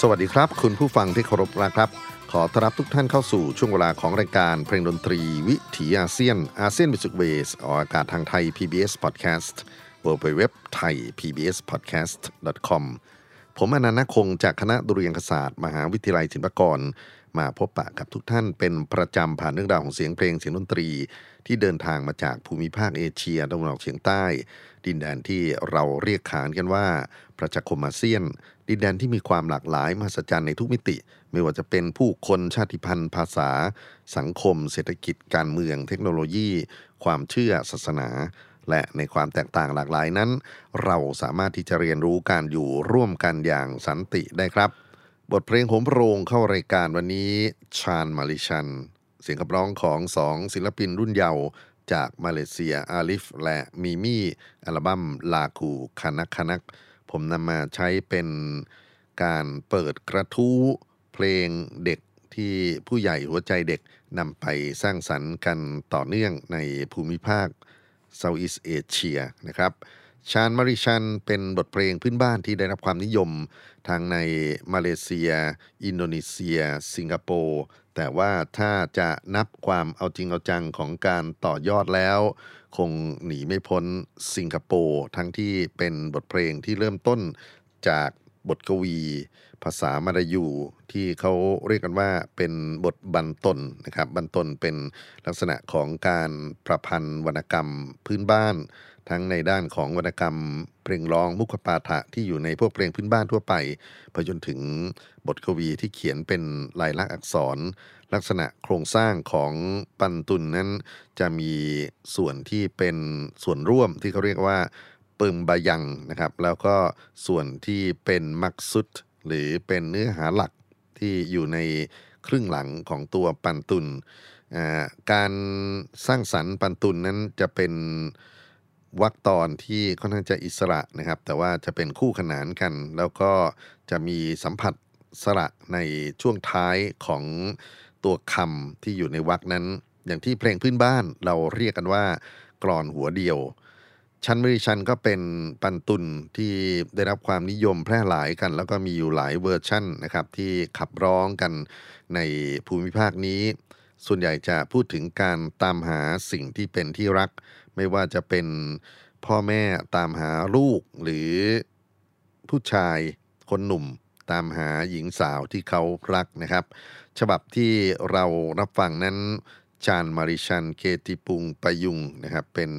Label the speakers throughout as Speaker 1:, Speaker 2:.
Speaker 1: สวัสดีครับ คุณผู้ฟังที่เคารพนะครับ ขอต้อนรับทุกท่านเข้าสู่ช่วงเวลาของรายการเพลงดนตรีวิถีอาเซียนอาเซียน Music Wave ออกอากาศทางไทย PBS Podcast w w w t h a i PBS Podcast com ผมอานันท์ นาคคงจากคณะดุริยางคศาสตร์มหาวิทยาลัยศิลปากร มาพบปะกับทุกท่านเป็นประจำผ่านเรื่องราวของเสียงเพลงเสียงดนตรี ที่เดินทางมาจากภูมิภาคเอเชียตะวันออกเฉียงใต้ ดินแดนที่เราเรียกขานกันว่าประชาคมอาเซียน ดินแดนที่มีความหลากหลายมหัศจรรย์ในทุกมิติ ไม่ว่าจะเป็นผู้คนชาติพันธุ์ ภาษา สังคม เศรษฐกิจ การเมือง เทคโนโลยี ความเชื่อศาสนา และในความแตกต่างหลากหลายนั้น เราสามารถที่จะเรียนรู้การอยู่ร่วมกันอย่างสันติได้ครับ บทเพลงโหมโรงเข้ารายการวันนี้ชาญมาลิชัน เสียงขับร้องของสองศิลปินรุ่นเยาว์จากมาเลเซียอาลิฟ และมีมี่อัลบั้ม Lagu Kanak-Kanak ผมนำมาใช้เป็นการเปิดกระทู้เพลงเด็กที่ผู้ใหญ่หัวใจเด็กนำไปสร้างสรรค์กันต่อเนื่องในภูมิภาค Southeast Asia นะครับ Chan Mali Chan เป็นบทเพลงพื้นบ้านที่ได้รับความนิยมทางในมาเลเซีย อินโดนีเซีย สิงคโปร์ แต่ว่าถ้าจะนับความเอาจริงเอาจังของการต่อยอดแล้ว คงหนีไม่พ้นสิงคโปร์ทั้งที่เป็นบทเพลงที่เริ่มต้นจาก บทกวี ภาษามาลายูที่เขาเรียกกันว่าเป็นบทบรรทนนะครับบรรทนเป็นลักษณะของการประพันธ์วรรณกรรมพื้นบ้าน ทั้งในด้านของวรรณกรรม เพลงร้องมุขปาฐะที่อยู่ในพวกเพลงพื้นบ้านทั่วไปไปจนถึงบทกวีที่เขียนเป็นลายลักษณ์อักษร ลักษณะโครงสร้างของปันตุนนั้นจะมีส่วนที่เป็นส่วนร่วมที่เขาเรียกว่า ปิมบายังนะครับ แล้วก็ส่วนที่เป็นมักซุดหรือเป็นเนื้อหาหลักที่อยู่ในครึ่งหลังของตัวปันตุน การสร้างสรรค์ปันตุนนั้นจะเป็นวักตอนที่ค่อนข้างจะอิสระนะครับ แต่ว่าจะเป็นคู่ขนานกัน แล้วก็จะมีสัมผัสสระในช่วงท้ายของตัวคำที่อยู่ในวรรคนั้น อย่างที่เพลงพื้นบ้านเราเรียกกันว่ากรอนหัวเดียว ชันมริชันก็เป็นปันตุนที่ได้รับความนิยมแพร่หลายกัน แล้วก็มีอยู่หลายเวอร์ชั่นนะครับที่ขับร้องกันในภูมิภาคนี้ ส่วนใหญ่จะพูดถึงการตามหาสิ่งที่เป็นที่รัก ไม่ว่าจะเป็นพ่อแม่ตามหาลูกหรือผู้ชายคนหนุ่มตามหาหญิงสาวที่เขารักนะครับ ฉบับที่เรารับฟังนั้นจานมาริชันเคติปุงปยุงนะครับเป็น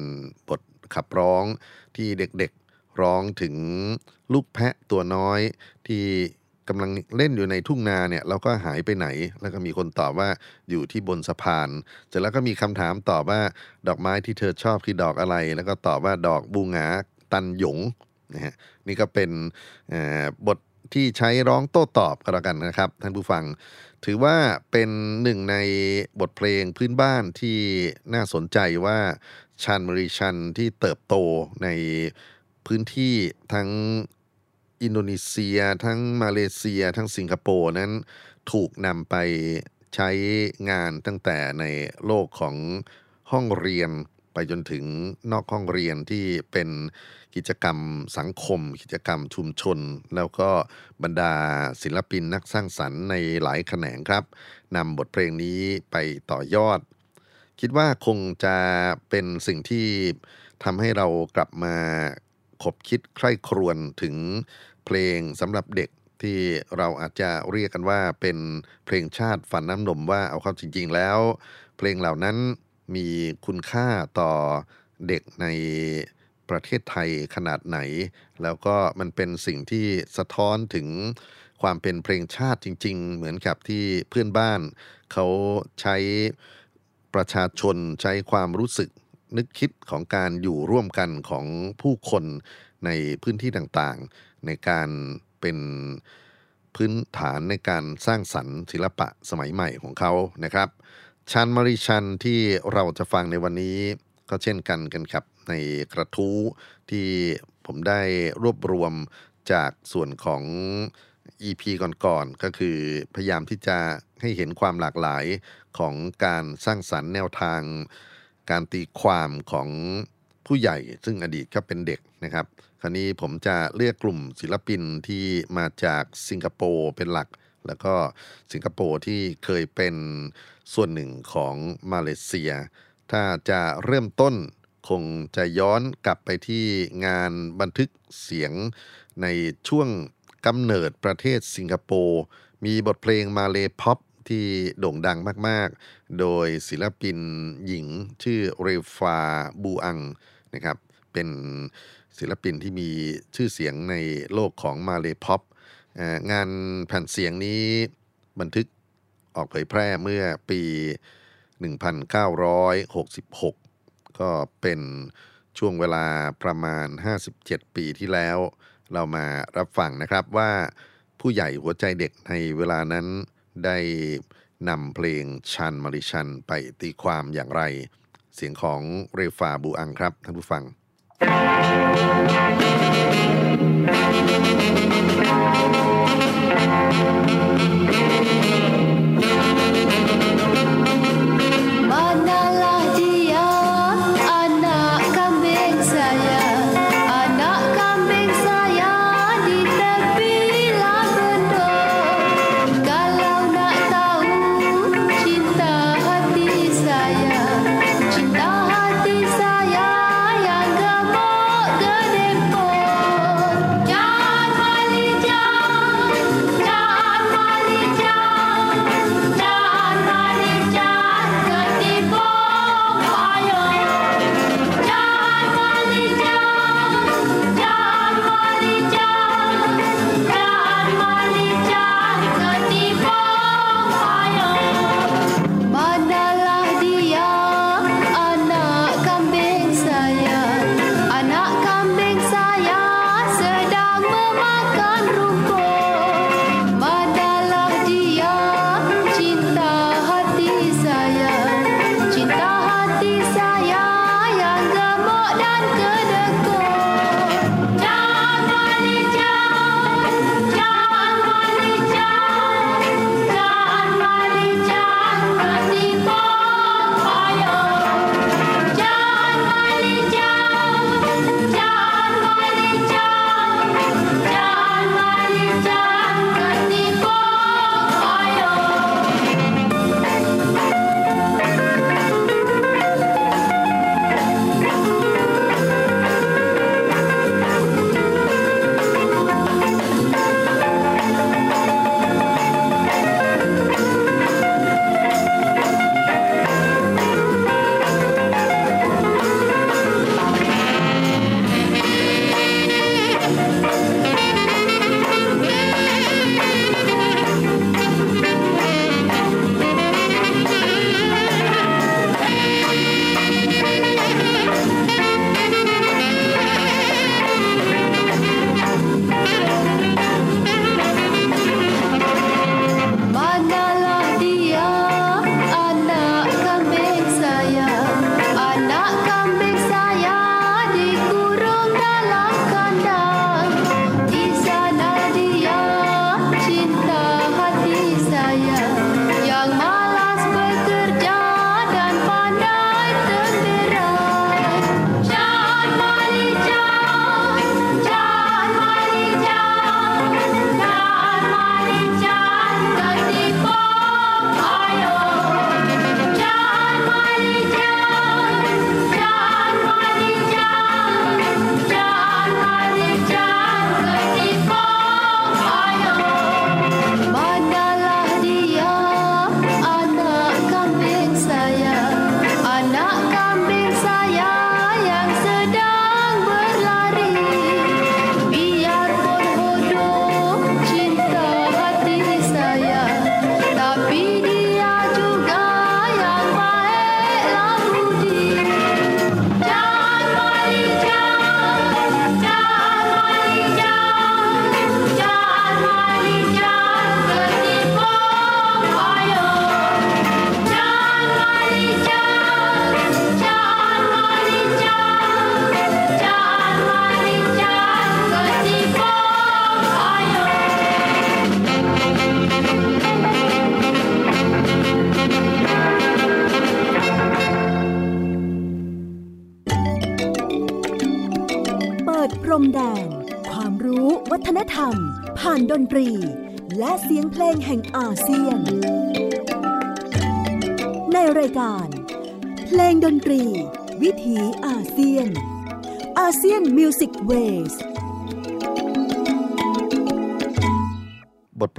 Speaker 1: บท ขับร้องที่เด็กๆร้องถึงลูกแพะตัวน้อยที่กำลังเล่นอยู่ในทุ่งนาเนี่ยเราก็หายไปไหน แล้วก็มีคนตอบว่าอยู่ที่บนสะพานเสร็จแล้วก็มีคำถามตอบว่าดอกไม้ที่เธอชอบคือดอกอะไร แล้วก็ตอบว่าดอกบูงาตันหยงนะฮะนี่ก็เป็นบท ที่ใช้ร้องโต้ตอบกันแล้วกันนะครับท่านผู้ฟัง ถือว่าเป็นหนึ่งในบทเพลงพื้นบ้านที่น่าสนใจว่าชันมริชันที่เติบโตในพื้นที่ทั้งอินโดนีเซีย ทั้งมาเลเซีย ทั้งสิงคโปร์นั้นถูกนำไปใช้งานตั้งแต่ในโลกของห้องเรียน ไปจนถึงนอกห้องเรียนที่เป็นกิจกรรมสังคม กิจกรรมชุมชน แล้วก็บรรดาศิลปินนักสร้างสรรค์ในหลายแขนงครับนำบทเพลงนี้ไปต่อยอด คิดว่าคงจะเป็นสิ่งที่ทำให้เรากลับมาขบคิดใคร่ครวญถึงเพลงสำหรับเด็กที่เราอาจจะเรียกกันว่าเป็นเพลงชาติฝันน้ำนมว่าเอาเข้าจริง ๆ แล้ว เพลงเหล่านั้น มีคุณค่าต่อเด็กในประเทศไทยขนาดไหน แล้วก็มันเป็นสิ่งที่สะท้อนถึงความเป็นเพลงชาติจริง ๆ เหมือนกับที่เพื่อนบ้าน เขาใช้ประชาชนใช้ความรู้สึกนึกคิดของการอยู่ร่วมกันของผู้คนในพื้นที่ต่างๆ ในการเป็นพื้นฐานในการสร้างสรรค์ศิลปะสมัยใหม่ของเขานะครับ ชันมาริชันที่เราจะฟังในวันนี้ก็เช่นกันกันครับ ในกระทู้ที่ผมได้รวบรวมจากส่วนของ EP ก่อนๆก็คือพยายามที่จะให้เห็นความหลากหลายของการสร้างสรรค์แนวทาง การตีความของผู้ใหญ่ ซึ่งอดีตก็เป็นเด็กนะครับ คราวนี้ผมจะเลือกกลุ่มศิลปินที่มาจากสิงคโปร์เป็นหลัก แล้วก็สิงคโปร์ที่เคยเป็นส่วนหนึ่งของมาเลเซีย ถ้าจะเริ่มต้นคงจะย้อนกลับไปที่งานบันทึกเสียงในช่วงกำเนิดประเทศสิงคโปร์มีบทเพลง Malay pop ที่โด่งดังมาก ๆ โดยศิลปินหญิงชื่อเรฟาบูอังนะครับ เป็นศิลปินที่มีชื่อเสียงในโลกของ Malay pop งานแผ่นเสียงนี้บันทึกออกเผยแพร่เมื่อปี 1966 ก็เป็นช่วงเวลาประมาณ 57 ปีที่แล้ว เรามารับฟังนะครับว่าผู้ใหญ่หัวใจเด็กในเวลานั้นได้นำเพลงชันมาริชันไปตีความอย่างไร เสียงของเรฟาบูอังครับท่านผู้ฟัง
Speaker 2: Thank you.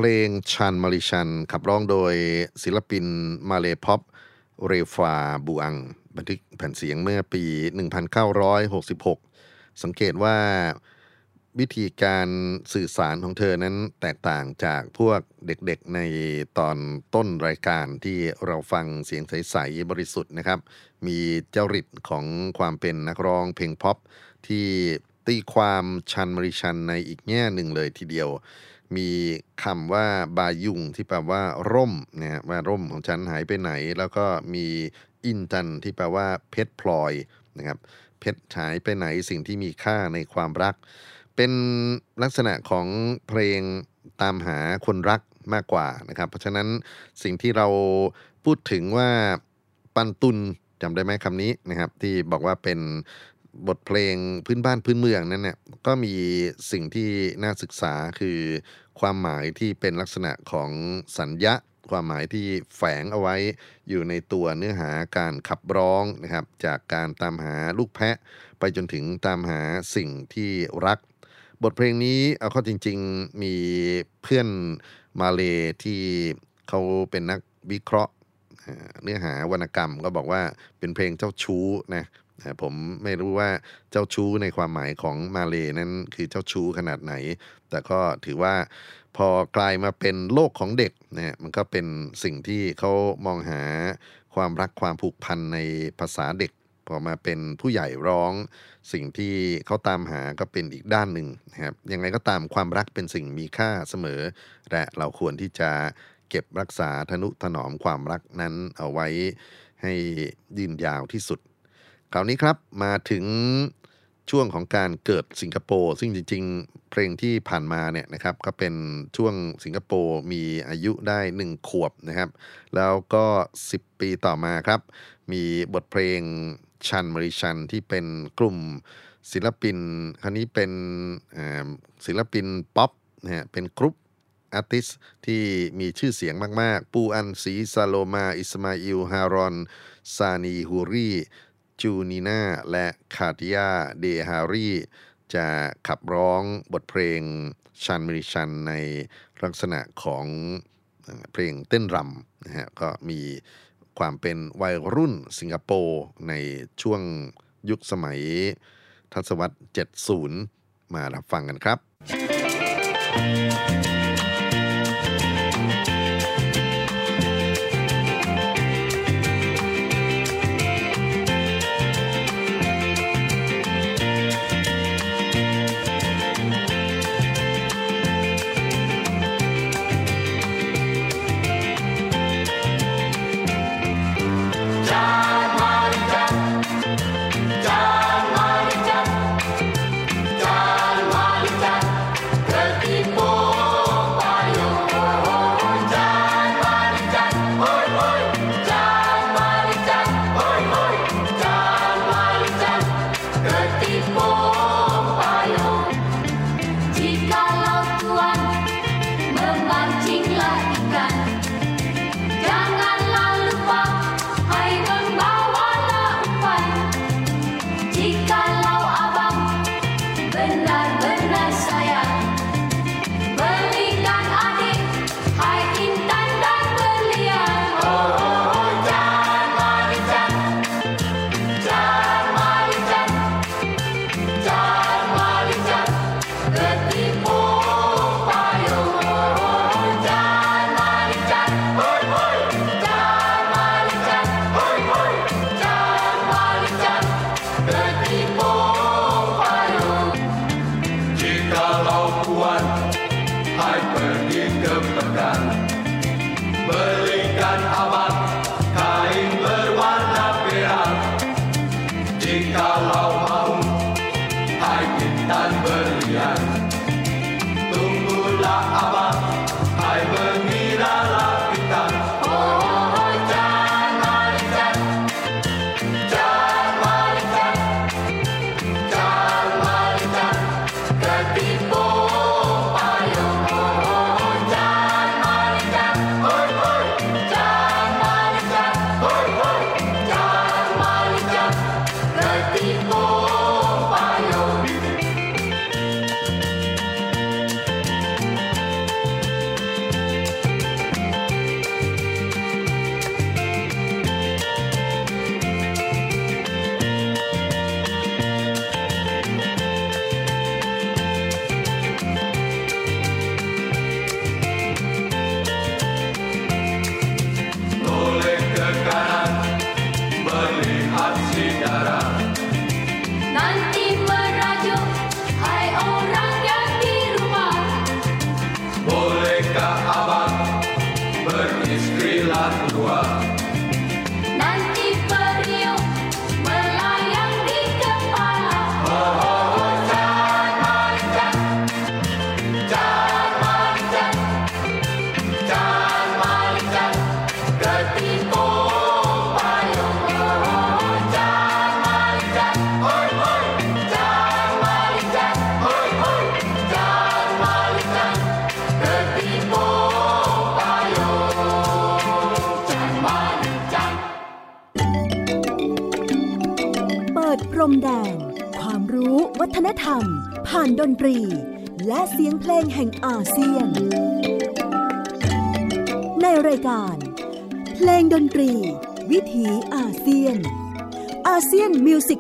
Speaker 2: เพลง
Speaker 1: ชันมาริชัน ขับร้องโดยศิลปินมาเลพอปเรฟาบูอัง บันทึกแผ่นเสียงเมื่อปี 1966 สังเกตว่าวิธีการสื่อสารของเธอนั้นแตกต่างจากพวกเด็กๆในตอนต้นรายการที่เราฟังเสียงใส ๆ บริสุทธิ์นะครับ มีเจ้าริดของความเป็นนักร้องเพลงพ็อปที่ตีความชันมริชันในอีกแง่หนึ่งเลยทีเดียว มีคำว่าบายุงที่แปลว่าร่มนะว่าร่มของฉันหายไปไหน แล้วก็มีอินจันที่แปลว่าเพชรพลอยนะครับเพชรหายไปไหนสิ่งที่มีค่าในความรัก เป็นลักษณะของเพลงตามหาคนรักมากกว่านะครับ เพราะฉะนั้นสิ่งที่เราพูดถึงว่าปันตุนจำได้ไหมคำนี้นะครับ ที่บอกว่าเป็น บทเพลงพื้นบ้านพื้นเมืองนั้นเนี่ยก็มีสิ่งที่น่าศึกษาคือความหมายที่เป็นลักษณะของสัญญาความหมายที่แฝงเอาไว้อยู่ในตัวเนื้อหาการขับร้องนะครับ จากการตามหาลูกแพะ ไปจนถึงตามหาสิ่งที่รัก บทเพลงนี้เอาเข้าจริง ๆ มีเพื่อนมาเลที่เขาเป็นนักวิเคราะห์เนื้อหาวรรณกรรมก็บอกว่าเป็นเพลงเจ้าชู้นะ ผมไม่รู้ว่าเจ้าชู้ในความหมายของมาเลนั้นคือเจ้าชู้ขนาดไหน แต่ก็ถือว่าพอกลายมาเป็นโลกของเด็กนะมันก็เป็นสิ่งที่เขามองหาความรักความผูกพันในภาษาเด็กพอมาเป็นผู้ใหญ่ร้อง สิ่งที่เขาตามหาก็เป็นอีกด้านหนึ่งนะครับยังไงก็ตามความรักเป็นสิ่งมีค่าเสมอ และเราควรที่จะเก็บรักษาทนุถนอมความรักนั้นเอาไว้ให้ยืนยาวที่สุด คราวนี้ครับมาถึงช่วงของการเกิดสิงคโปร์ซึ่งจริง ๆ เพลงที่ผ่านมาเนี่ยนะครับก็เป็นช่วงสิงคโปร์มีอายุได้ 1 ขวบนะครับ แล้วก็ 10 ปีต่อมาครับ มีบทเพลงชันมริชันที่เป็นกลุ่มศิลปินคราวนี้เป็นศิลปินป๊อปนะฮะเป็น group artist ที่มีชื่อเสียงมาก ๆ ปูอันซีซาโลมา อิสมาอิล ฮารอน ซานี ฮูรี จูนีนาและคาติยาเดฮารีจะขับร้องบทเพลง Chan Mali Chan ในลักษณะของเพลงเต้นรำนะฮะก็มีความเป็นวัยรุ่นสิงคโปร์ในช่วงยุคสมัยทศวรรษ 70 มารับฟังกันครับ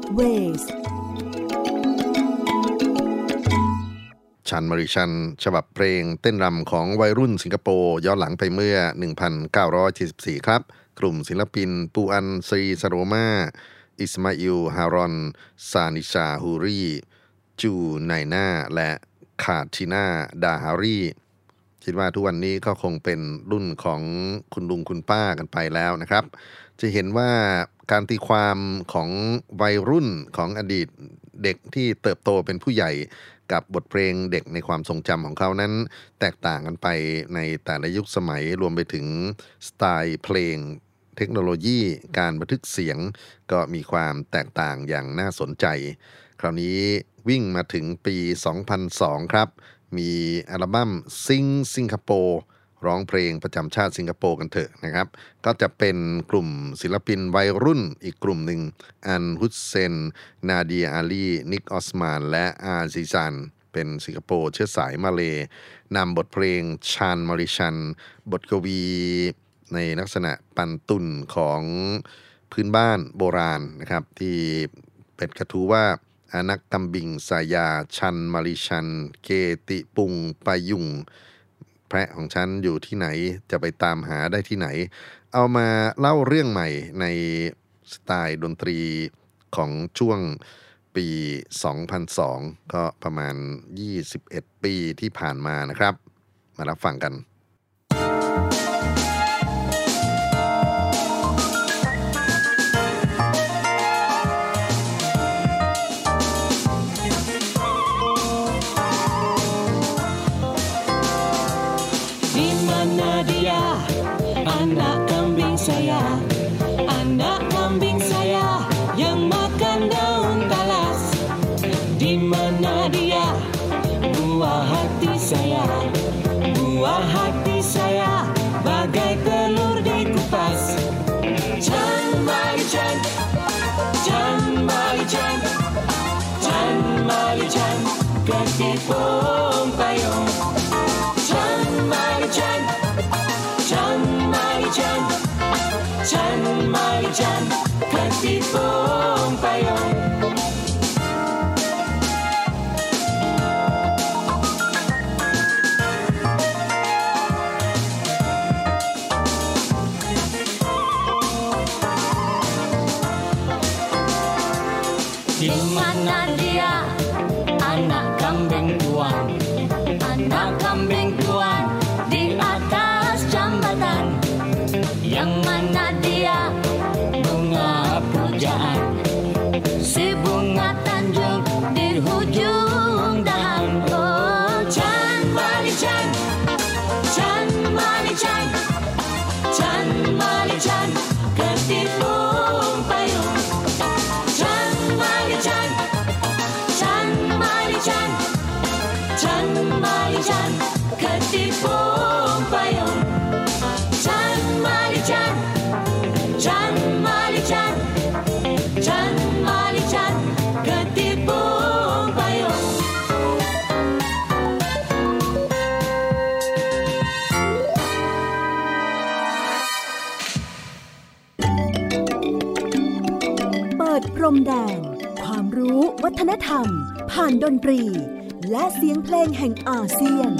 Speaker 1: Music Ways Chan Mali Chan ฉบับเพลงเต้นรำของวัยรุ่นสิงคโปร์ย้อนหลังไปเมื่อ 1974 ครับ กลุ่มศิลปิน ปูอันซีสโรมา อิสมาอิล ฮารอน ซานิชาฮูรีจูไนนาและคาทินาดาฮารีคิดว่าทุกวันนี้ก็คงเป็นรุ่นของคุณลุงคุณป้ากันไปแล้วนะครับ จะเห็นว่าการตีความของวัยรุ่นของอดีตเด็กที่เติบโตเป็นผู้ใหญ่กับบทเพลงเด็กในความทรงจำของเขานั้น แตกต่างกันไปในแต่ละยุคสมัยรวมไปถึงสไตล์เพลงเทคโนโลยีการบันทึกเสียงก็มีความแตกต่างอย่างน่าสนใจ คราวนี้วิ่งมาถึงปี 2002 ครับ มีอัลบั้มซิงสิงคโปร์ ร้องเพลงประจำชาติสิงคโปร์กันเถอะนะครับ ก็จะเป็นกลุ่มศิลปินวัยรุ่นอีกกลุ่มหนึ่งอันฮุสเซน นาเดียอาลี นิกออสมาน และอาซิซัน เป็นสิงคโปร์เชื้อสายมาเลย์นำบทเพลง Chan Mali Chan บทกวีในลักษณะปันตุนของพื้นบ้านโบราณนะครับ ที่เป็นกระทู้ว่า anak kambing sayaชันมาริชัน เกติปุงปายุง แพระของฉันอยู่ที่ไหนจะไปตามหาได้ที่ไหน เอามาเล่าเรื่องใหม่ในสไตล์ดนตรีของช่วงปี 2002 ก็ประมาณ 21 ปีที่ผ่านมานะครับ มารับฟังกัน
Speaker 3: ม ฒนธรรม ผ่านดนตรี และเสียงเพลงแห่งอาเซียน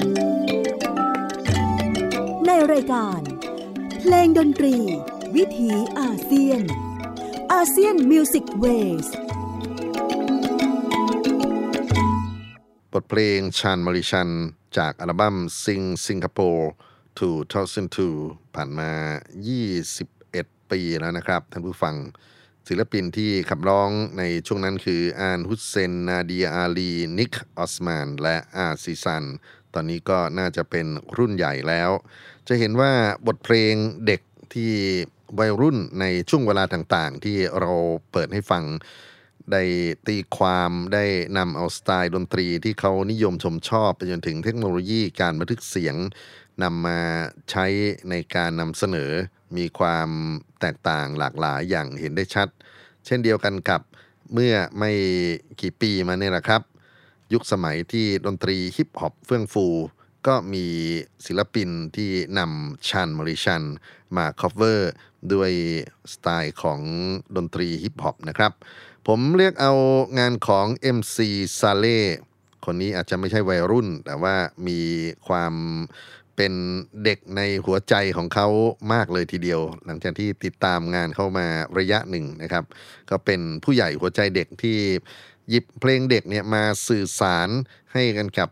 Speaker 3: ในรายการ เพลงดนตรี วิถีอาเซียน ASEAN Music Ways
Speaker 1: บทเพลง Chan Mali Chan จากอัลบั้ม Sing Singapore 2002 ผ่านมา 21 ปีแล้วนะครับ ท่านผู้ฟัง ศิลปินที่ขับร้องในช่วงนั้นคืออานฮุสเซน นาเดียอาลี นิก ออสมาน และอาซิซัน ตอนนี้ก็น่าจะเป็นรุ่นใหญ่แล้ว จะเห็นว่าบทเพลงเด็กที่วัยรุ่นในช่วงเวลาต่างๆ ที่เราเปิดให้ฟัง ได้ตีความได้นำเอาสไตล์ดนตรีที่เขานิยมชมชอบไปจนถึงเทคโนโลยีการบันทึกเสียงนำมาใช้ในการนำเสนอ มีความแตกต่างหลากหลายอย่างเห็นได้ชัด เช่นเดียวกันกับเมื่อไม่กี่ปีมาเนี่ยแหละครับ ยุคสมัยที่ดนตรีฮิปฮอปเฟื่องฟู ก็มีศิลปินที่นำ Chan Mali Chan มา cover ด้วยสไตล์ของดนตรีฮิปฮอปนะครับ ผมเรียกเอางานของ MC s a l e คนนี้อาจจะไม่ใช่วัยรุ่น แต่ว่ามีความ เป็นเด็กในหัวใจของเขามากเลยทีเดียว หลังจากที่ติดตามงานเข้ามาระยะหนึ่งนะครับ ก็เป็นผู้ใหญ่หัวใจเด็กที่หยิบเพลงเด็กเนี่ยมาสื่อสารให้กันกับ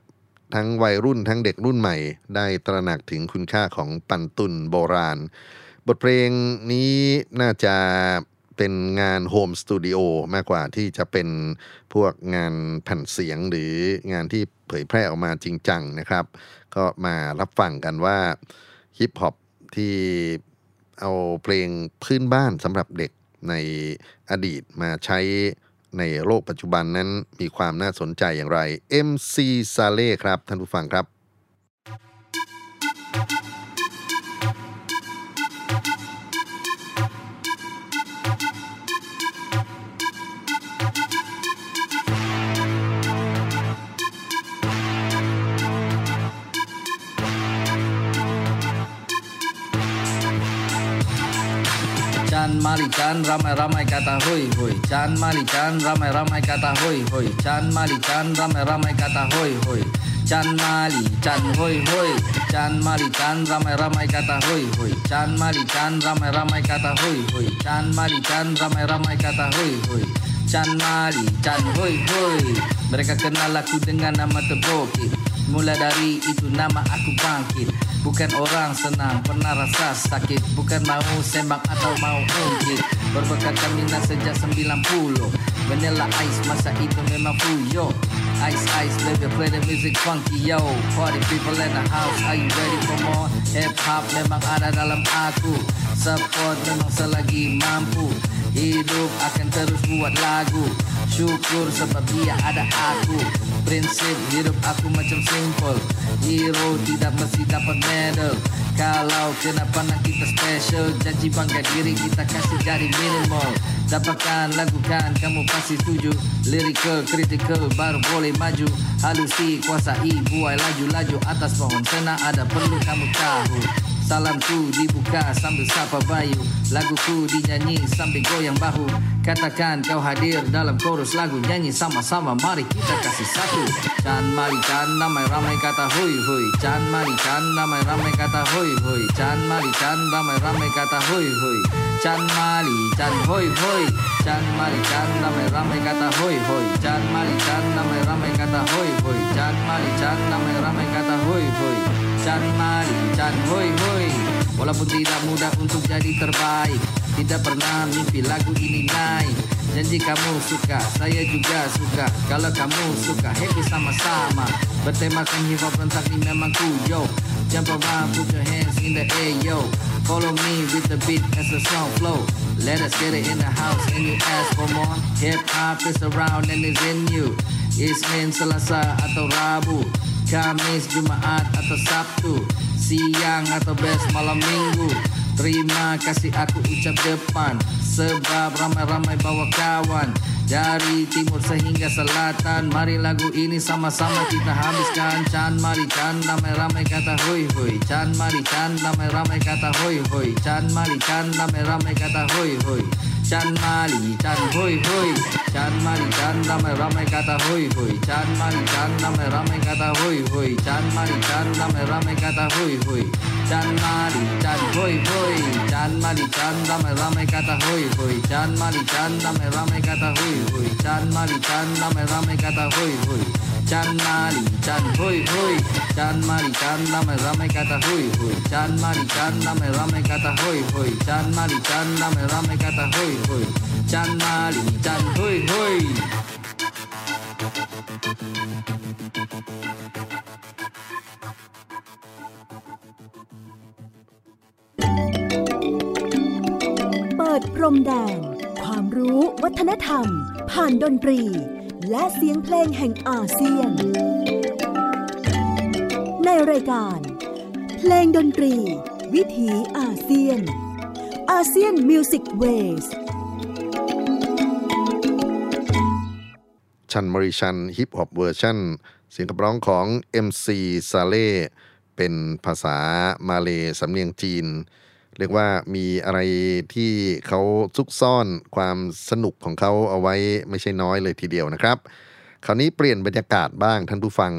Speaker 1: ทั้งวัยรุ่นทั้งเด็กรุ่นใหม่ ได้ตระหนักถึงคุณค่าของปันตุนโบราณ บทเพลงนี้น่าจะ เป็นงานโฮมสตูดิโอมากกว่าที่จะเป็นพวกงานแผ่นเสียงหรืองานที่เผยแพร่ออกมาจริงจังนะครับ ก็มารับฟังกันว่าฮิปฮอปที่เอาเพลงพื้นบ้านสำหรับเด็กในอดีตมาใช้ในโลกปัจจุบันนั้นมีความน่าสนใจอย่างไร MC s a l e ครับ ท่านผู้ฟังครับ
Speaker 4: Chan Mali Chan ramai ramai kata hoi hoi. Chan Mali Chan ramai ramai kata hoi hoi. Chan Mali Chan ramai ramai kata hoi hoi. Chan Mali Chan hoi hoi. Chan Mali Chan ramai ramai kata hoi hoi. Chan Mali Chan ramai ramai kata hoi hoi. Chan Mali Chan ramai ramai kata hoi hoi. Chan Mali Chan hoi hoi. Mereka kenal aku dengan nama Tebokit Mula dari itu nama aku bangkit Bukan orang senang pernah rasa sakit. Bukan mau sembang atau mau ungkit. Berbekat minat sejak 90 Vanilla Ice masa itu memang fuyo Ice Ice baby play the music funky yo. Party people in the house are you ready for more? Hip hop memang ada dalam aku. Support memang selagi mampu Hidup akan terus buat lagu. Syukur sebab dia ada aku. Prinsip hidup aku macam simple. Hero tidak mesti dapat medal. Kalau kena pandang kita special? Janji bangga diri kita kasih jadi minimal. Dapatkan lakukan kamu pasti setuju. Lyrical, critical baru boleh maju. Halusi kuasai buai laju-laju Atas pohon. Sena ada perlu kamu tahu Salamku dibuka sambil sapa bayu. Laguku dinyanyi sambil goyang bahu Katakan kau hadir dalam chorus lagu Nyanyi sama-sama mari kita kasih satu. Chan mali chan ramai ramai kata hui hui. Chan mali chan ramai ramai kata hui hui. Chan mali chan ramai ramai kata hui hui. Chan mali chan hoi hoi Chan mali chan ramai ramai kata hoi hoi Chan mali chan ramai ramai kata hoi hoi Chan mali chan ramai ramai kata hoi hoi Chan mali chan hoi hoi Walaupun tidak mudah untuk jadi terbaik Tidak pernah mimpi lagu ini naik Janji kamu suka, saya juga suka. Kalau kamu suka, happy sama-sama. Bertemakan hip hop rentak ini memang kuyo Jump around, put your hands in the air, yo. Follow me with the beat as the song flow. Let us get it in the house and you ask for more Hip hop is around and is in you. Isnin, Selasa atau Rabu. Kamis, Jumaat atau Sabtu Siang atau best malam minggu. Terima kasih aku ucap depan. Sebab ramai-ramai bawa kawan Dari timur sehingga selatan. Mari lagu ini sama-sama kita habiskan. Chan mari chan ramai-ramai kata hoi hoi. Chan mari chan ramai-ramai kata hoi hoi. Chan mari chan ramai-ramai kata hoi hoi চান মারি চান হই হই চান মারি চান রামে রামে কাতা হই হই চান মারি চান রামে রামে কাতা হই হই চান মারি চান রামে রামে কাতা হই হই চান মারি চান হই হই চান মারি চান রামে রামে কাতা হই হই চান মারি চান রামে রামে কাতা হই হই চান মারি চান রামে রামে কাতা হই হই Chan Mali Chan Hoi Hoi Chan Mali Chan Rame Rame Kata Hoi Hoi Chan Mali Chan Rame Rame Kata Hoi Hoi Chan Mali Chan Rame Rame Kata Hoi Hoi Chan Mali Chan Hoi Hoi
Speaker 2: เปิดพรมแดนความรู้วัฒนธรรม ผ่านดนตรี และเสียงเพลงแห่งอาเซียน ในรายการ เพลงดนตรี วิถีอาเซียน
Speaker 1: ASEAN Music Ways Chan Mali Chan ฮิปฮอปเวอร์ชันเสียงขับร้องของ MC ซาเล่เป็นภาษามาเลสำเนียงจีน เรียกว่ามีอะไรที่เขาซุกซ่อนความสนุกของเขาเอาไว้ไม่ใช่น้อยเลยทีเดียวนะครับ คราวนี้เปลี่ยนบรรยากาศบ้างท่านผู้ฟัง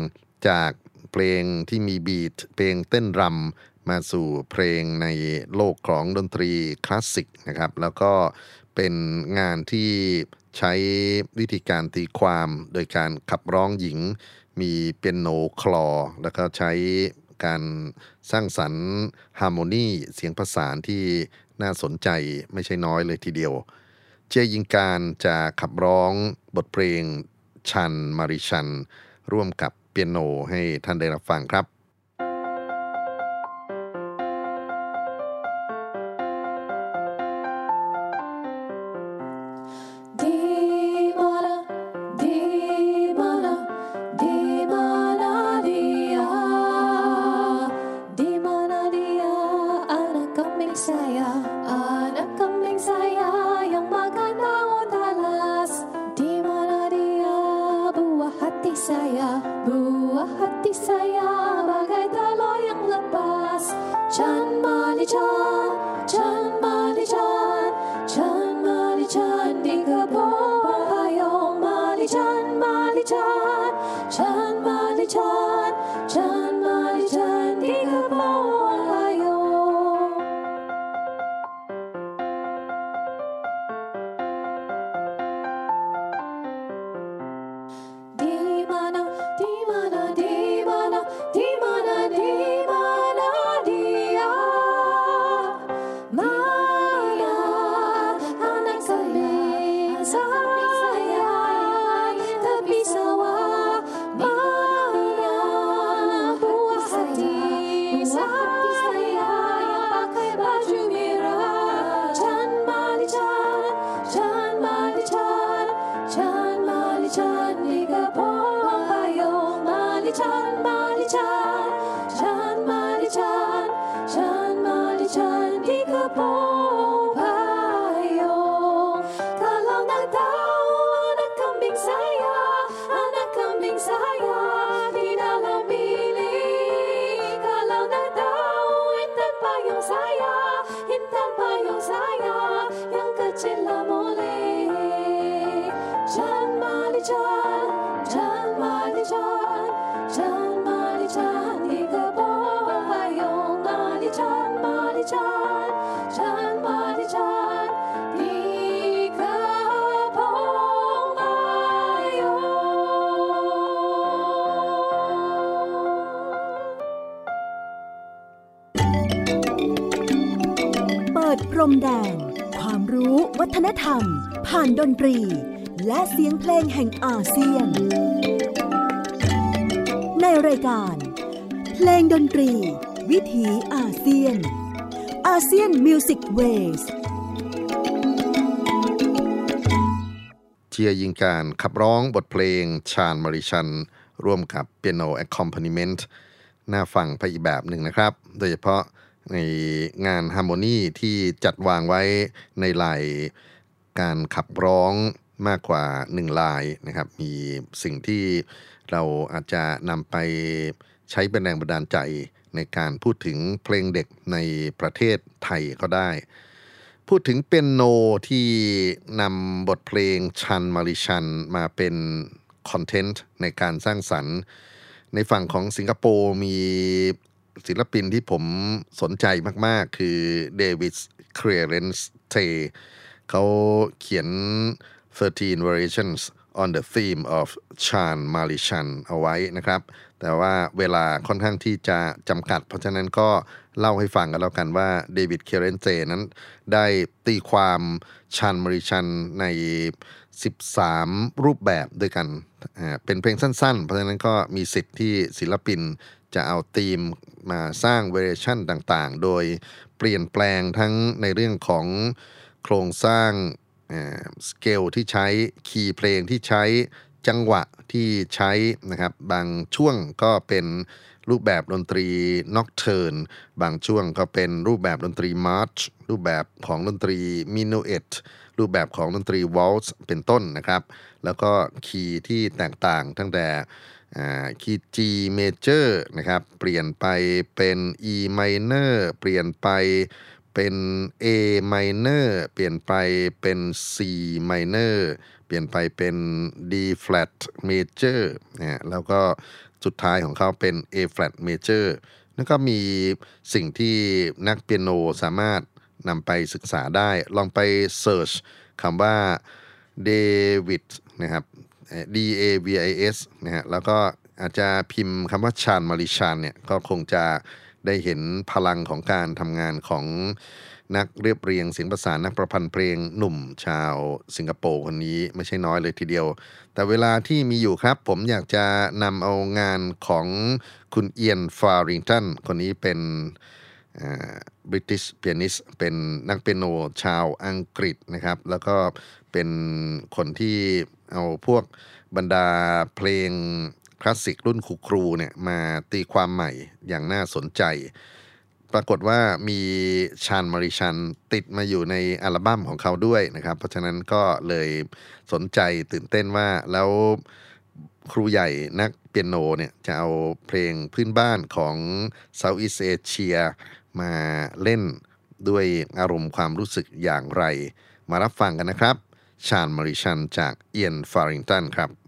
Speaker 1: จากเพลงที่มีบีทเพลงเต้นรำมาสู่เพลงในโลกของดนตรีคลาสสิกนะครับ แล้วก็เป็นงานที่ใช้วิธีการตีความโดยการขับร้องหญิง มีเปียโนคลอ แล้วก็ใช้ การสร้างสรรค์ฮาร์โมนีเสียงประสานที่น่าสนใจไม่ใช่น้อยเลยทีเดียว เจยิงการจะขับร้องบทเพลงชันมาริชัน ร่วมกับเปียโนให้ท่านได้รับฟังครับ
Speaker 2: ดนตรี และเสียงเพลงแห่งอาเซียน ในรายการ เพลงดนตรี วิถีอาเซียน ASEAN Music Waysเชี
Speaker 1: ยร์ยิงการขับร้องบทเพลง Chan Mali Chan ร่วมกับ piano accompaniment น่าฟังไปอีกแบบหนึ่งนะครับ โดยเฉพาะในงานฮาร์โมนีที่จัดวางไว้ในลาย การขับร้องมากกว่าหนึ่งลายนะครับ มีสิ่งที่เราอาจจะนำไปใช้เป็นแรงบันดาลใจในการพูดถึงเพลงเด็กในประเทศไทยก็ได้ พูดถึงเปียโนที่นำบทเพลงชันมาริชันมาเป็นคอนเทนต์ในการสร้างสรรค์ ในฝั่งของสิงคโปร์มีศิลปินที่ผมสนใจมาก ๆ คือเดวิดเครียเรนส์เท เขาเขียน 13 variations on the theme of Chan Malishan เอาไว้นะครับ แต่ว่าเวลาค่อนข้างที่จะจำกัด เพราะฉะนั้นก็เล่าให้ฟังกันแล้วกันว่าเดวิดเคเรนเจนั้นได้ตีความชันมริชันใน 13 รูปแบบด้วยกัน เป็นเพลงสั้นๆ เพราะฉะนั้นก็มีสิทธิ์ที่ศิลปินจะเอาธีมมาสร้างเวอร์ชันต่างๆ โดยเปลี่ยนแปลงทั้งในเรื่องของ โครงสร้างสเกลที่ใช้คีย์เพลงที่ใช้จังหวะที่ใช้นะครับ บางช่วงก็เป็นรูปแบบดนตรี nocturne บางช่วงก็เป็นรูปแบบดนตรีมาร์ชรูปแบบของดนตรีมิโนเอตรูปแบบของดนตรีวอลส์เป็นต้นนะครับ แล้วก็คีย์ที่แตกต่างตั้งแต่คีย์ G major นะครับ เปลี่ยนไปเป็น E minor เปลี่ยนไป เป็น A minor เปลี่ยนไปเป็น C minor เปลี่ยนไปเป็น D flat major นะฮะแล้วก็สุดท้ายของเขาเป็น A flat major แล้วก็มีสิ่งที่นักเปียโนสามารถนำไปศึกษาได้ ลองไป search คำว่า David นะครับ D A V I S นะฮะแล้วก็อาจจะพิมพ์คำว่าชานมาริชานเนี่ยก็คงจะ ได้เห็นพลังของการทำงานของนักเรียบเรียงเสียงประสานนักประพันธ์เพลงหนุ่มชาวสิงคโปร์คนนี้ไม่ใช่น้อยเลยทีเดียว แต่เวลาที่มีอยู่ครับ ผมอยากจะนำเอางานของคุณเอียนฟาริงตันคนนี้เป็น British pianist เป็นนักเปียโนชาวอังกฤษนะครับ แล้วก็เป็นคนที่เอาพวกบรรดาเพลง คลาสสิกรุ่นครูครูเนี่ยมาตีความใหม่อย่างน่าสนใจ ปรากฏว่ามี Chan Mali Chan ติดมาอยู่ในอัลบั้มของเขาด้วยนะครับ เพราะฉะนั้นก็เลยสนใจตื่นเต้นว่าแล้วครูใหญ่นักเปียโนเนี่ยจะเอาเพลงพื้นบ้านของเซาท์อีสเอเชียมาเล่นด้วยอารมณ์ความรู้สึกอย่างไร มารับฟังกันนะครับ ชานมาริชันจากเอียนฟาริงตันครับ「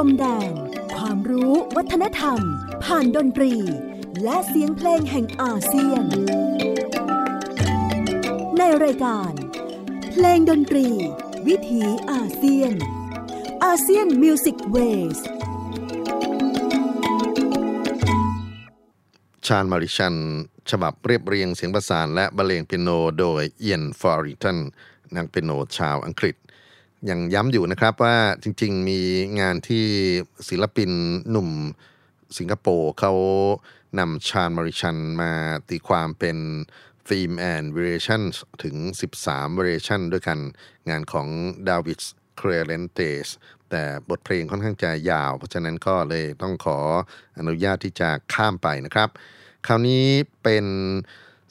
Speaker 2: รมแดน ความรู้วัฒนธรรม ผ่านดนตรี และเสียงเพลงแห่งอาเซียน ในรายการ เพลงดนตรี วิถีอาเซียน
Speaker 1: ASEAN Music Ways Chan Mali Chan ฉบับเรียบเรียงเสียงประสานและบรรเลงเปียโนโดยเอียนฟาริงตันนักเปียโนชาวอังกฤษ อยังย้ำอยู่นะครับว่าจริง ๆ มีงานที่ศิลปินหนุ่มสิงคโปร์เขานำชาญมาริชันมาตีความเป็น Theme and Variations ถึง 13 Variation ด้วยกันงานของดาวิดเครเลนเตสแต่บทเพลงค่อนข้างจะยาว เพราะฉะนั้นก็เลยต้องขออนุญาตที่จะข้ามไปนะครับ คราวนี้เป็น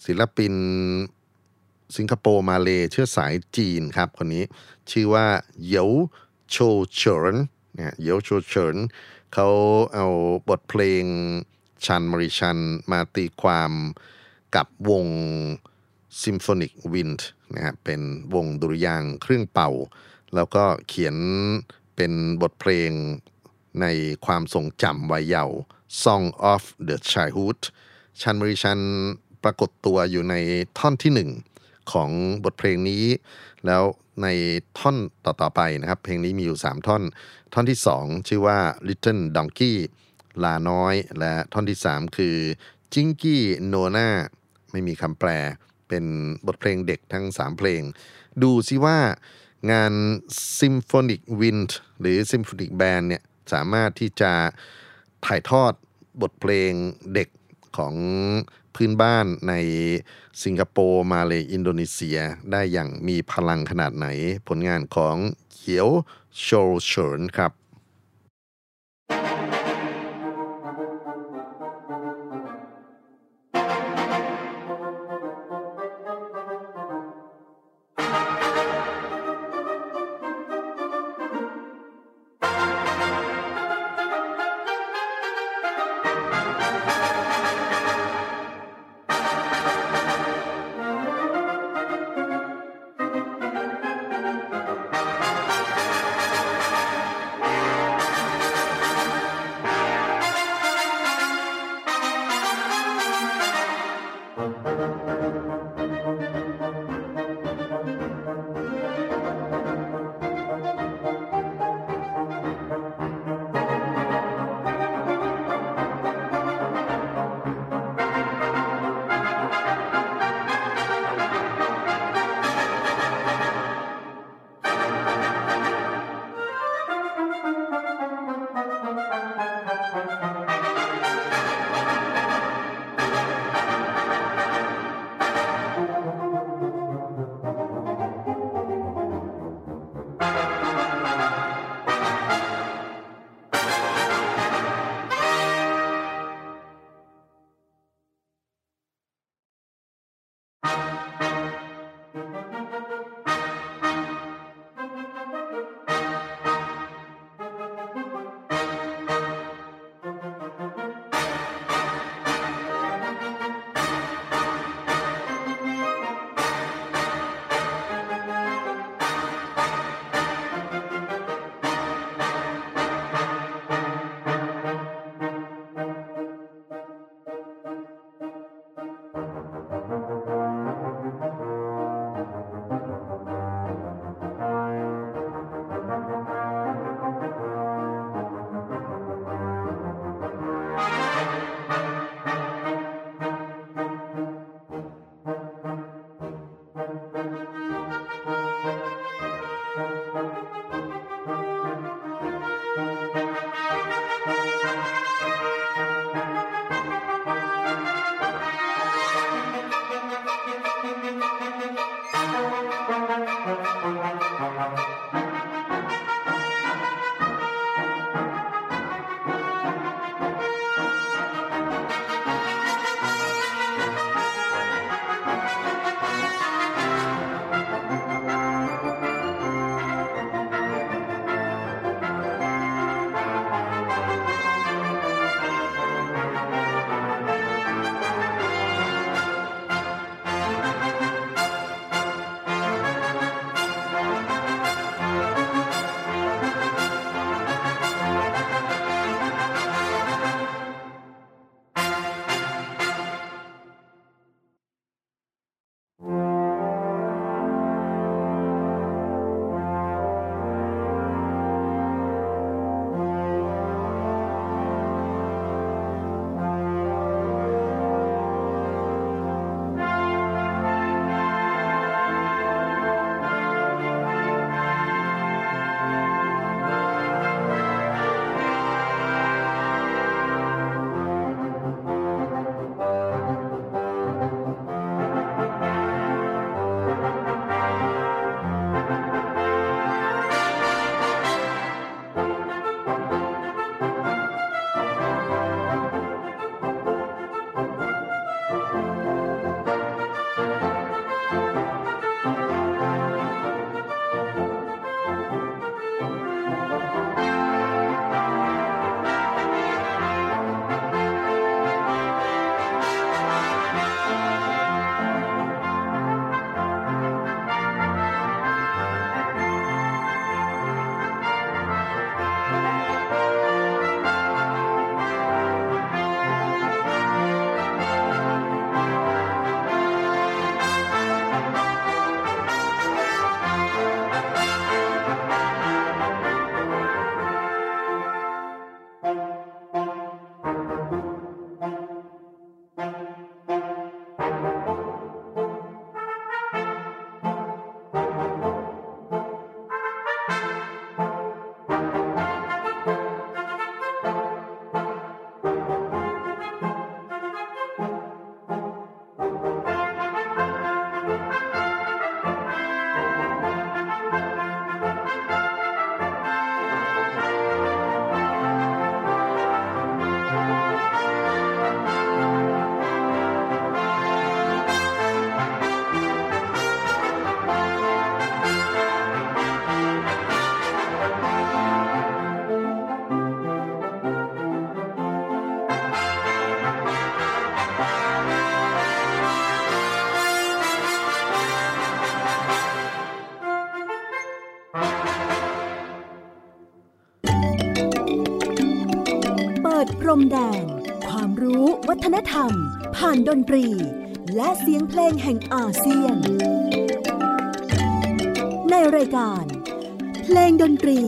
Speaker 1: ศิลปิน สิงคโปร์มาเลเชื้อสายจีนครับคนนี้ชื่อว่าเหยวโชเฉินนะเหยวโชเฉินเขาเอาบทเพลงชันมาริชันมาตีความกับวง Symphonic Wind นะฮะเป็นวงดุริยางเครื่องเป่า แล้วก็เขียนเป็นบทเพลงในความทรงจำวัยเยาว์ Song of the Childhood ชันมริชันปรากฏตัวอยู่ในท่อนที่หนึ่ง ของบทเพลงนี้ แล้วในท่อนต่อๆไปนะครับ เพลงนี้มีอยู่ 3 ท่อน ท่อนที่ 2 ชื่อว่า Little Donkey ลาน้อย และท่อนที่ 3 คือ Jinky No Na ไม่มีคำแปล เป็นบทเพลงเด็กทั้ง 3 เพลง ดูซิว่างาน Symphonic Wind หรือ Symphonic Band เนี่ยสามารถที่จะถ่ายทอดบทเพลงเด็กของ พื้นบ้านในสิงคโปร์มาเลอินโดนีเซีย ได้อย่างมีพลังขนาดไหน ผลงานของเขียวโชเฉินครับ「
Speaker 2: นดนตรี และเสียงเพลงแห่งอาเซียน ในรายการ เพลงดนตรี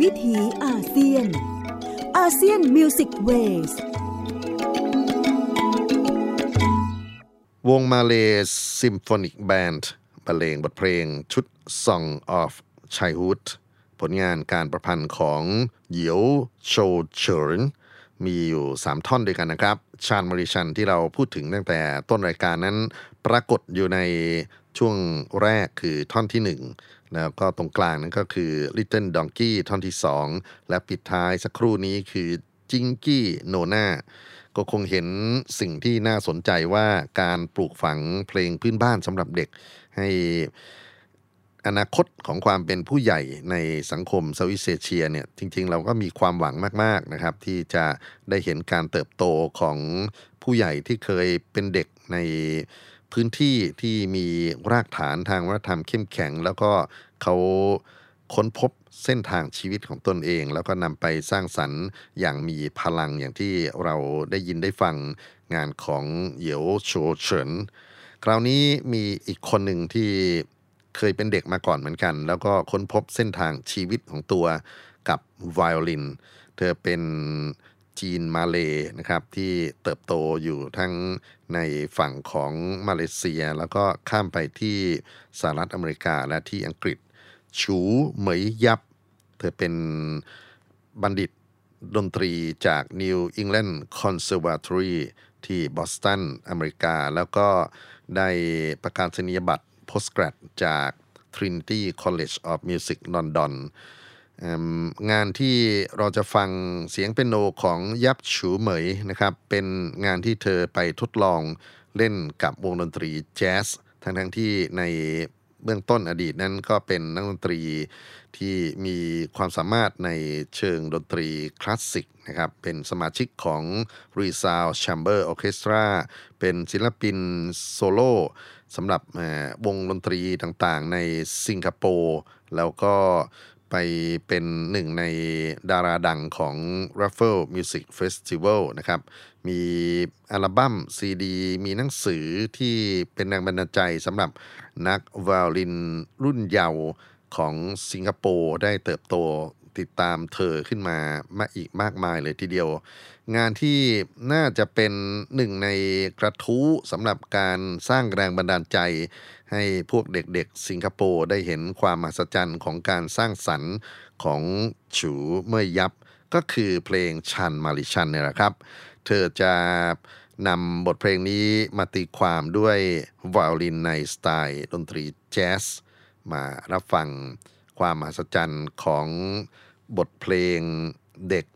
Speaker 2: วิถีอาเซียน ASEAN Music Waysว
Speaker 1: ง Malay Symphonic Band บรรเลงบทเพลงชุด Song of Childhood ผลงานการประพันธ์ของเหยียวโชเฉิน มีอยู่ 3 ท่อนด้วยกันนะครับ ชาญมริชันที่เราพูดถึงตั้งแต่ต้นรายการนั้น ปรากฏอยู่ในช่วงแรกคือท่อนที่ 1 แล้วก็ตรงกลางนั้นก็คือ Little Donkey ท่อนที่ 2 และปิดท้ายสักครู่นี้คือจิงกี้โนนาก็คงเห็นสิ่งที่น่าสนใจว่าการปลูกฝังเพลงพื้นบ้านสำหรับเด็กให้ อนาคตของความเป็นผู้ใหญ่ในสังคมเซาท์อีสต์เอเชียเนี่ยจริงๆ เราก็มีความหวังมากๆนะครับ ที่จะได้เห็นการเติบโตของผู้ใหญ่ที่เคยเป็นเด็กในพื้นที่ที่มีรากฐานทางวัฒนธรรมเข้มแข็ง แล้วก็เขาค้นพบเส้นทางชีวิตของตนเอง แล้วก็นำไปสร้างสรรค์อย่างมีพลังอย่างที่เราได้ยินได้ฟังงานของเหยียวโชเฉินคราวนี้มีอีกคนหนึ่งที่ เคยเป็นเด็กมาก่อนเหมือนกัน แล้วก็ค้นพบเส้นทางชีวิตของตัวกับไวโอลิน เธอเป็นจีนมาเลนะครับที่เติบโตอยู่ทั้งในฝั่งของมาเลเซีย แล้วก็ข้ามไปที่สหรัฐอเมริกาและที่อังกฤษ ชูเหมยยับ เธอเป็นบัณฑิตดนตรีจาก New England Conservatory ที่บอสตันอเมริกา แล้วก็ได้ประกาศนียบัตร postgrad จาก Trinity College of Music London เอิ่มงานที่เราจะฟังเสียงเปียโนของยับฉูเหมยนะครับ เป็นงานที่เธอไปทดลองเล่นกับวงดนตรีแจ๊สทั้งทั้งที่ในเบื้องต้นอดีตนั้นก็เป็นนักดนตรีที่มีความสามารถในเชิงดนตรีคลาสสิกนะครับ เป็นสมาชิกของ r e s o u n d Chamber Orchestra เป็นศิลปินโซโล่ สำหรับวงดนตรีต่างๆ ในสิงคโปร์แล้วก็ไปเป็นหนึ่งในดาราดังของ Raffles Music Festival นะครับ มีอัลบั้มซีดี มีหนังสือที่เป็นแรงบันดาลใจสำหรับนักไวโอลินรุ่นเยาว์ของสิงคโปร์ได้เติบโต ติดตามเธอขึ้นมามาอีกมากมายเลยทีเดียว งานที่น่าจะเป็นหนึ่งในกระทู้สำหรับการสร้างแรงบันดาลใจ ให้พวกเด็กๆ สิงคโปร์ได้เห็นความมหัศจรรย์ของการสร้างสรรค์ของฉูเมื่อยับ ก็คือเพลงชันมาริชันเนี่ยแหละครับ เธอจะนำบทเพลงนี้มาตีความด้วยไวโอลินในสไตล์ดนตรีแจ๊สมารับฟัง ความมหัศจรรย์ของบทเพลงเด็ก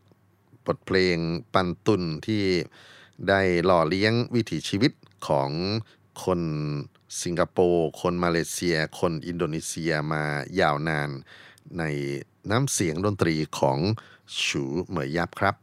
Speaker 1: บทเพลงปันตุนที่ได้หล่อเลี้ยงวิถีชีวิตของคนสิงคโปร์ คนมาเลเซีย คนอินโดนีเซียมายาวนานในน้ำเสียงดนตรีของฉูเหมยยับครับ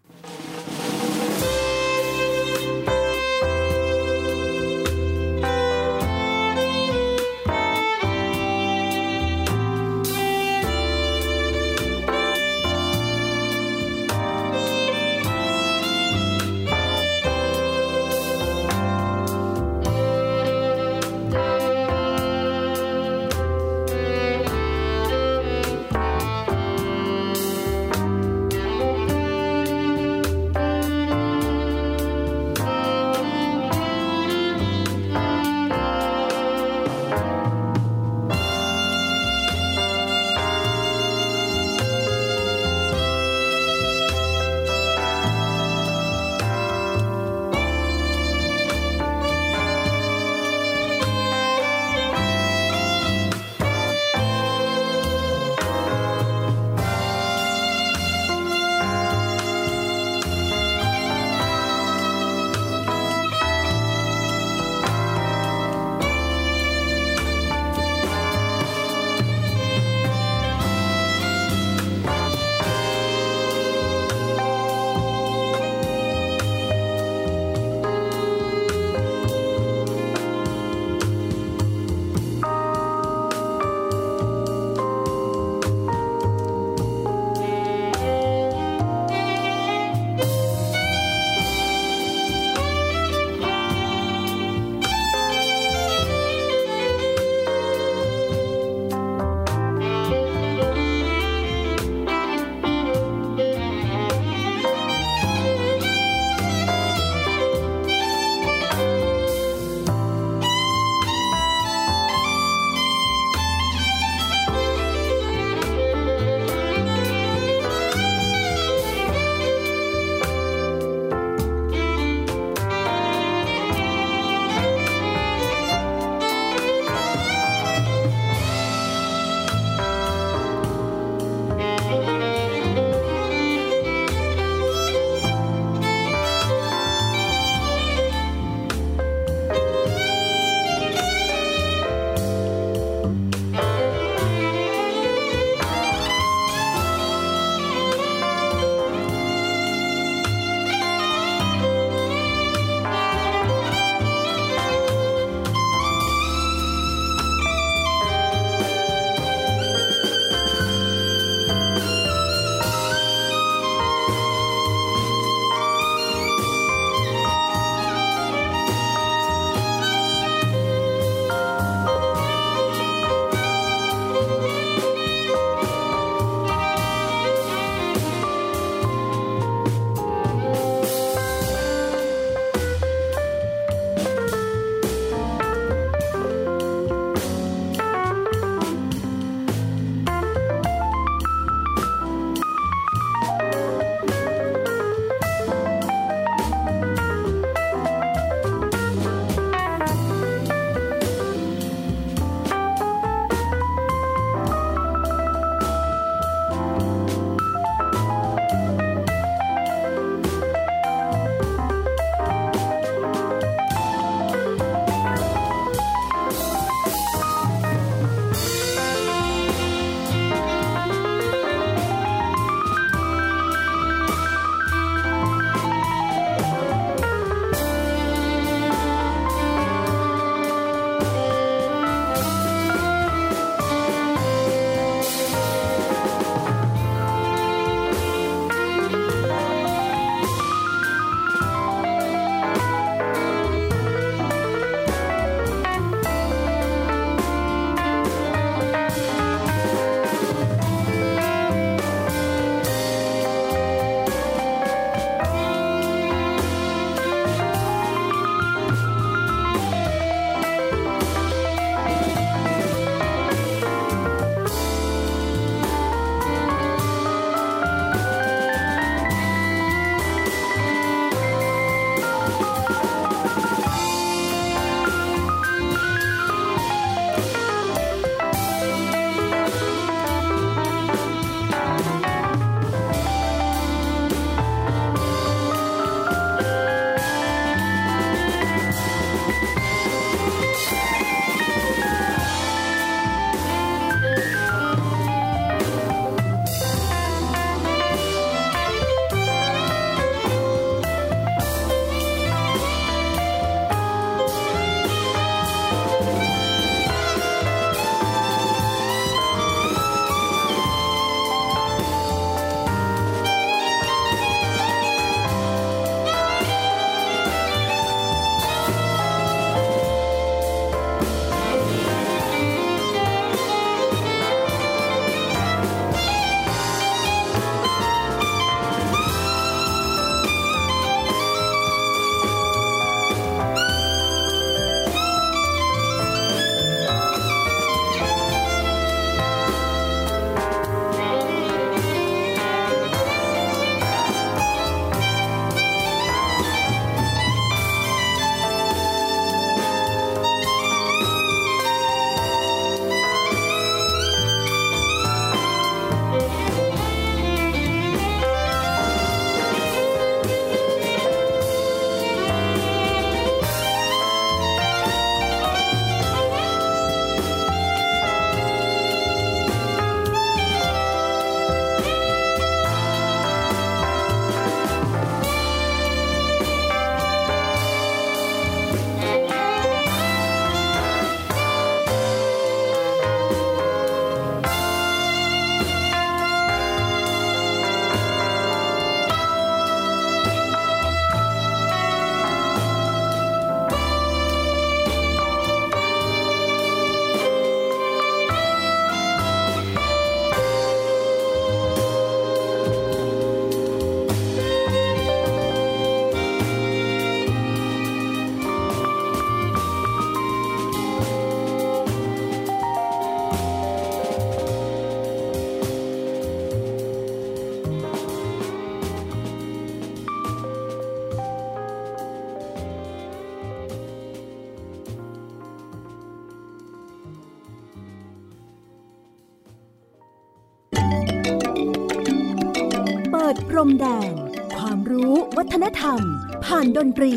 Speaker 2: ดนตรี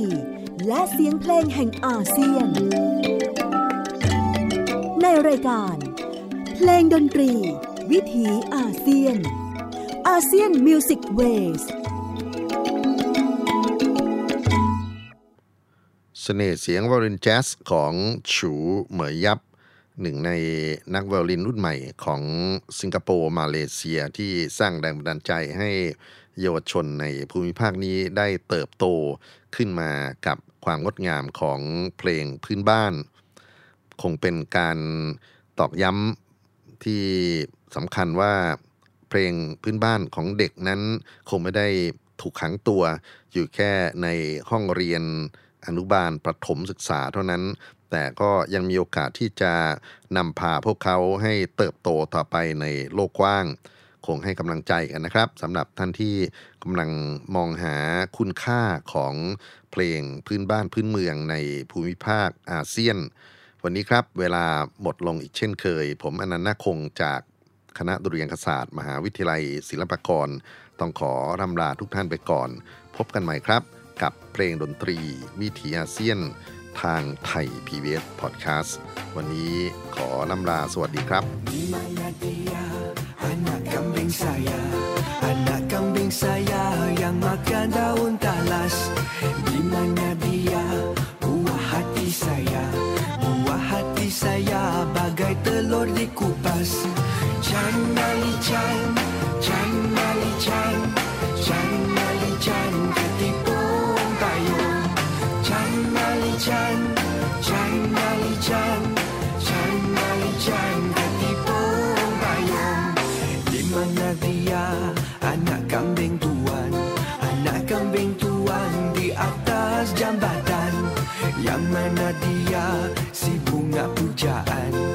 Speaker 2: และเสียงเพลงแห่งอาเซียน ในรายการ เพลงดนตรี วิถีอาเซียน ASEAN Music Waysเส
Speaker 1: น่ห์เสียงไวโอลินแจ๊สของฉูเหมยยับหนึ่งในนักไวโอลินรุ่นใหม่ของสิงคโปร์มาเลเซียที่สร้างแรงบันดาลใจให้ เยาวชนในภูมิภาคนี้ได้เติบโตขึ้นมากับความงดงามของเพลงพื้นบ้าน คงเป็นการตอกย้ำที่สำคัญว่าเพลงพื้นบ้านของเด็กนั้นคงไม่ได้ถูกขังตัวอยู่แค่ในห้องเรียนอนุบาลประถมศึกษาเท่านั้น แต่ก็ยังมีโอกาสที่จะนำพาพวกเขาให้เติบโตต่อไปในโลกกว้าง คงให้กำลังใจกันนะครับสำหรับท่านที่กำลังมองหาคุณค่าของเพลงพื้นบ้านพื้นเมืองในภูมิภาคอาเซียน วันนี้ครับเวลาหมดลงอีกเช่นเคย ผมอนันต์นาคงจากคณะดุริยางคศาสตร์ มหาวิทยาลัย ศิลปากร ต้องขอรำลาทุกท่านไปก่อน พบกันใหม่ครับ กับเพลงดนตรีวิถีอาเซียน ทางไทย PBS Podcast วันนี้ขอลำลาสวัสดีครับ
Speaker 5: Kambing saya. Anak kambing saya yang makan daun talas. Di mana dia? Buah hati saya. Buah hati saya bagai telur dikupas. Chan Ali Chan
Speaker 2: Gà.